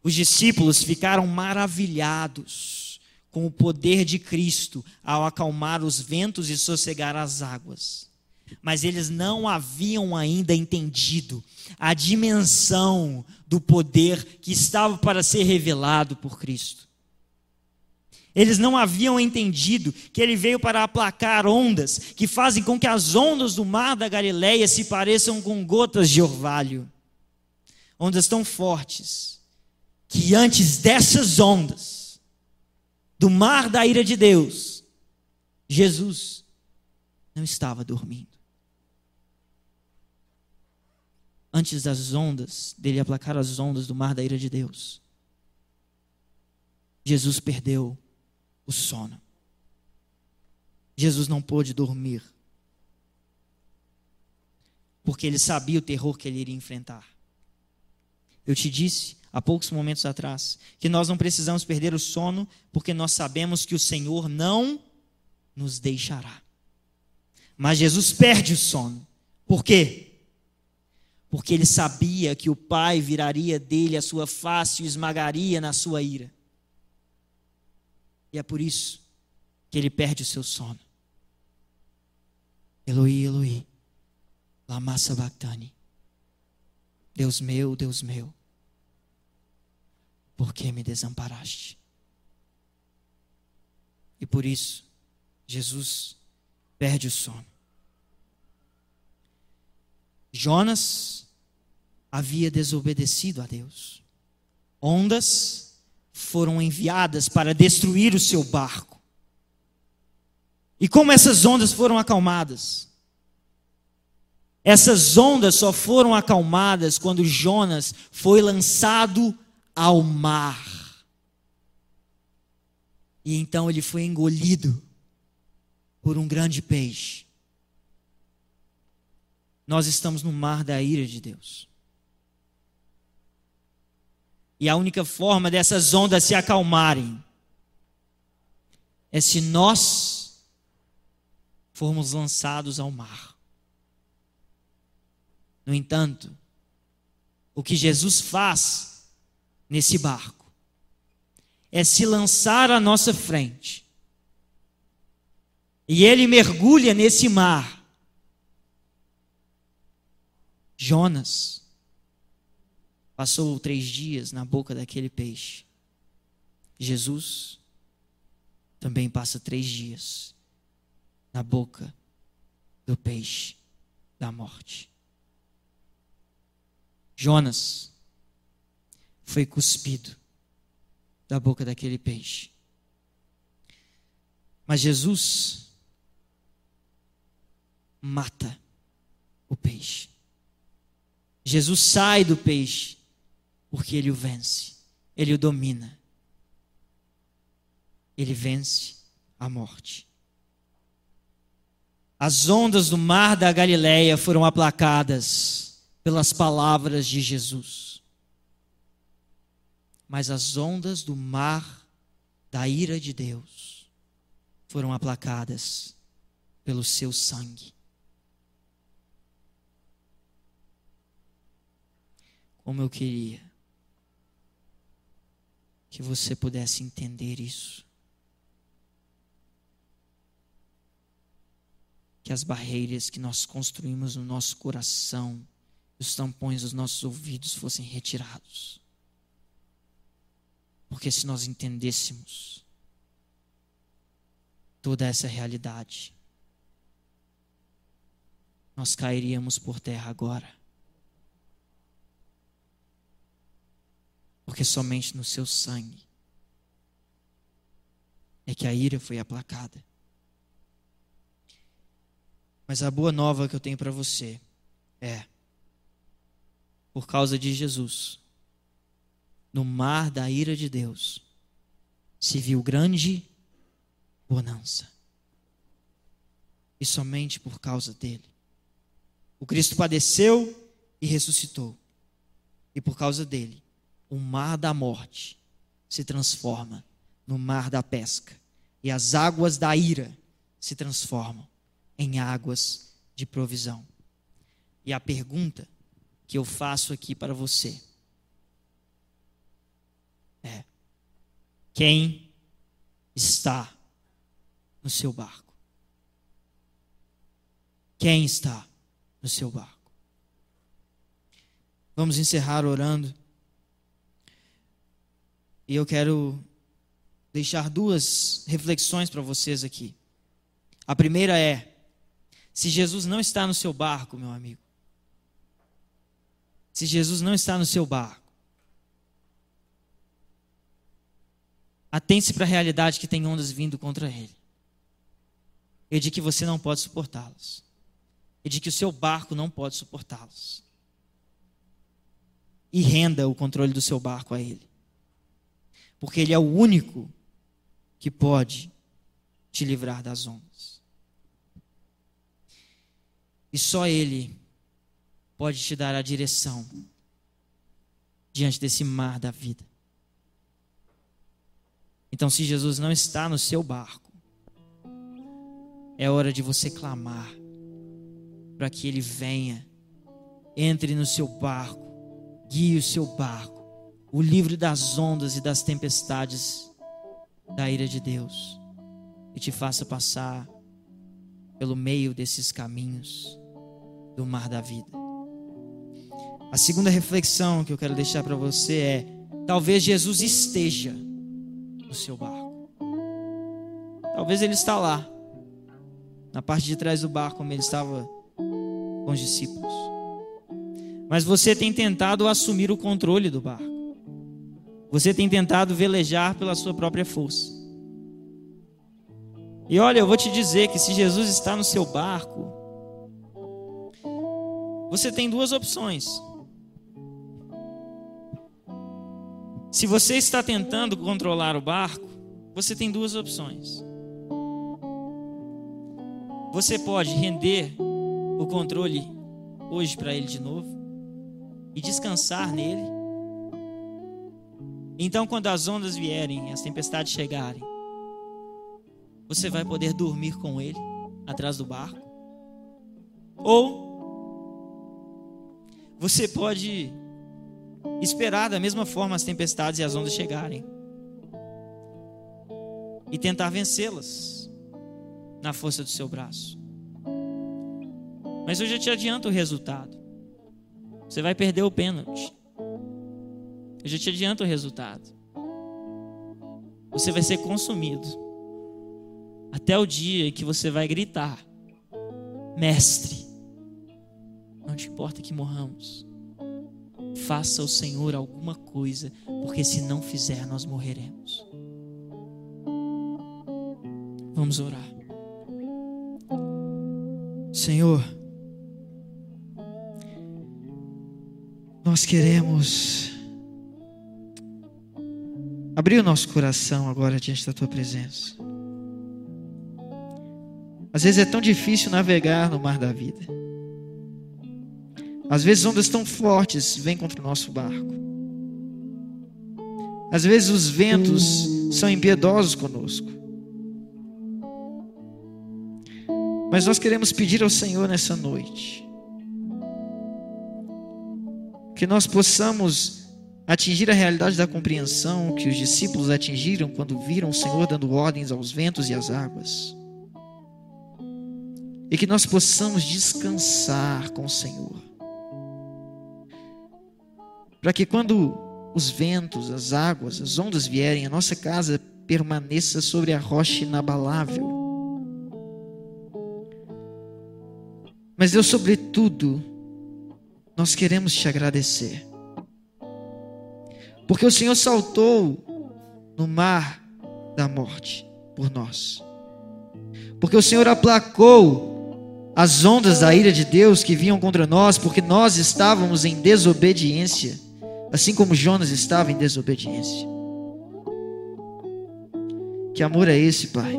Os discípulos ficaram maravilhados com o poder de Cristo ao acalmar os ventos e sossegar as águas mas eles não haviam ainda entendido a dimensão do poder que estava para ser revelado por Cristo. Eles não haviam entendido que ele veio para aplacar ondas que fazem com que as ondas do mar da Galileia se pareçam com gotas de orvalho. Ondas tão fortes que antes dessas ondas do mar da ira de Deus, Jesus não estava dormindo. antes das ondas, dele aplacar as ondas do mar da ira de Deus. Jesus perdeu o sono. Jesus não pôde dormir. Porque ele sabia o terror que ele iria enfrentar. Eu te disse há poucos momentos atrás que nós não precisamos perder o sono, porque nós sabemos que o Senhor não nos deixará. Mas Jesus perde o sono. Por quê? porque ele sabia que o pai viraria dele a sua face e o esmagaria na sua ira. E é por isso que ele perde o seu sono. Eloi, Eloi, lama sabachthani. Deus meu, Deus meu, por que me desamparaste? E por isso, Jesus perde o sono. Jonas havia desobedecido a Deus. Ondas foram enviadas para destruir o seu barco. E como essas ondas foram acalmadas? Essas ondas só foram acalmadas quando Jonas foi lançado ao mar. E então ele foi engolido por um grande peixe nós estamos no mar da ira de Deus. E a única forma dessas ondas se acalmarem é se nós formos lançados ao mar. No entanto, o que Jesus faz nesse barco é se lançar à nossa frente. E ele mergulha nesse mar Jonas passou três dias na boca daquele peixe. Jesus também passa três dias na boca do peixe da morte. Jonas foi cuspido da boca daquele peixe. Mas Jesus mata o peixe. Jesus sai do peixe, porque ele o vence, ele o domina. Ele vence a morte. As ondas do mar da Galileia foram aplacadas pelas palavras de Jesus. Mas as ondas do mar da ira de Deus foram aplacadas pelo seu sangue. Como eu queria que você pudesse entender isso. Que as barreiras que nós construímos no nosso coração, os tampões dos nossos ouvidos fossem retirados. Porque se nós entendêssemos toda essa realidade, nós cairíamos por terra agora. Porque somente no seu sangue é que a ira foi aplacada. Mas a boa nova que eu tenho para você é: por causa de Jesus, no mar da ira de Deus, se viu grande bonança. E somente por causa dele O Cristo padeceu e ressuscitou. E por causa dele, o mar da morte se transforma no mar da pesca. E as águas da ira se transformam em águas de provisão. E a pergunta que eu faço aqui para você é: quem está no seu barco? Quem está no seu barco? Vamos encerrar orando. E eu quero deixar duas reflexões para vocês aqui. A primeira é: se Jesus não está no seu barco, meu amigo, se Jesus não está no seu barco, atente-se para a realidade que tem ondas vindo contra ele, e de que você não pode suportá-las, e de que o seu barco não pode suportá-las. E renda o controle do seu barco a ele, porque ele é o único que pode te livrar das ondas. E só Ele pode te dar a direção diante desse mar da vida. Então, se Jesus não está no seu barco, é hora de você clamar para que Ele venha, entre no seu barco, guie o seu barco, o livre das ondas e das tempestades da ira de Deus e te faça passar pelo meio desses caminhos do mar da vida. A segunda reflexão que eu quero deixar para você é: talvez Jesus esteja no seu barco. Talvez ele está lá, na parte de trás do barco, como ele estava com os discípulos. Mas você tem tentado assumir o controle do barco. Você tem tentado velejar pela sua própria força. E olha, eu vou te dizer que se Jesus está no seu barco, você tem duas opções. Se você está tentando controlar o barco, você tem duas opções. Você pode render o controle hoje para ele de novo e descansar nele então, quando as ondas vierem, as tempestades chegarem, você vai poder dormir com ele atrás do barco. Ou você pode esperar da mesma forma as tempestades e as ondas chegarem e tentar vencê-las na força do seu braço. Mas eu já te adianto o resultado. Você vai perder o pênalti. Eu já te adianto o resultado. Você vai ser consumido. Até o dia que você vai gritar: Mestre, não te importa que morramos. Faça o Senhor alguma coisa, porque se não fizer, nós morreremos. Vamos orar. Senhor, nós queremos abrir o nosso coração agora diante da tua presença. Às vezes é tão difícil navegar no mar da vida. Às vezes ondas tão fortes vêm contra o nosso barco. Às vezes os ventos são impiedosos conosco. Mas nós queremos pedir ao Senhor nessa noite que nós possamos atingir a realidade da compreensão que os discípulos atingiram quando viram o Senhor dando ordens aos ventos e às águas. E que nós possamos descansar com o Senhor. Para que quando os ventos, as águas, as ondas vierem, a nossa casa permaneça sobre a rocha inabalável. Mas Deus, sobretudo, nós queremos te agradecer porque o Senhor saltou no mar da morte por nós. Porque o Senhor aplacou as ondas da ira de Deus que vinham contra nós, porque nós estávamos em desobediência, assim como Jonas estava em desobediência. Que amor é esse, Pai?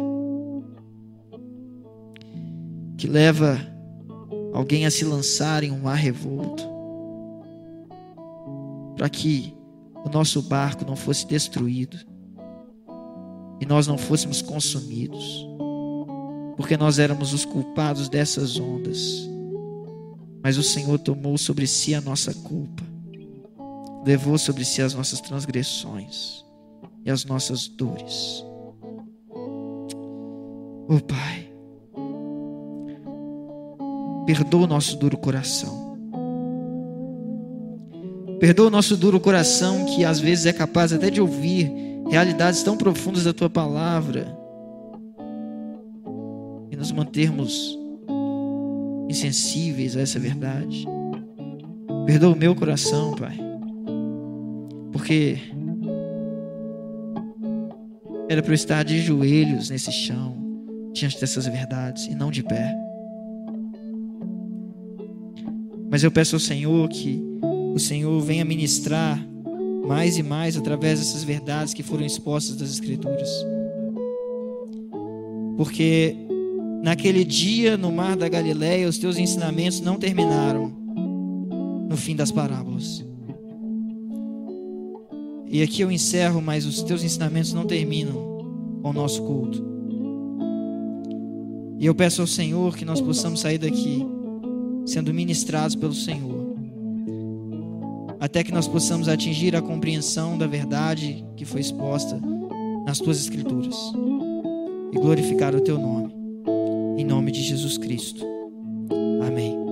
Que leva alguém a se lançar em um mar revolto, para que o nosso barco não fosse destruído e nós não fôssemos consumidos, porque nós éramos os culpados dessas ondas. Mas o Senhor tomou sobre si a nossa culpa, levou sobre si as nossas transgressões e as nossas dores. Oh Pai, perdoa o nosso duro coração. Perdoa o nosso duro coração que às vezes é capaz até de ouvir realidades tão profundas da tua palavra e nos mantermos insensíveis a essa verdade. Perdoa o meu coração, Pai, porque era para eu estar de joelhos nesse chão, diante dessas verdades e não de pé. Mas eu peço ao Senhor que o Senhor venha ministrar mais e mais através dessas verdades que foram expostas das Escrituras. Porque naquele dia no mar da Galileia, os teus ensinamentos não terminaram no fim das parábolas. E aqui eu encerro, mas os teus ensinamentos não terminam com o nosso culto. E eu peço ao Senhor que nós possamos sair daqui sendo ministrados pelo Senhor até que nós possamos atingir a compreensão da verdade que foi exposta nas tuas Escrituras e glorificar o teu nome, em nome de Jesus Cristo. Amém.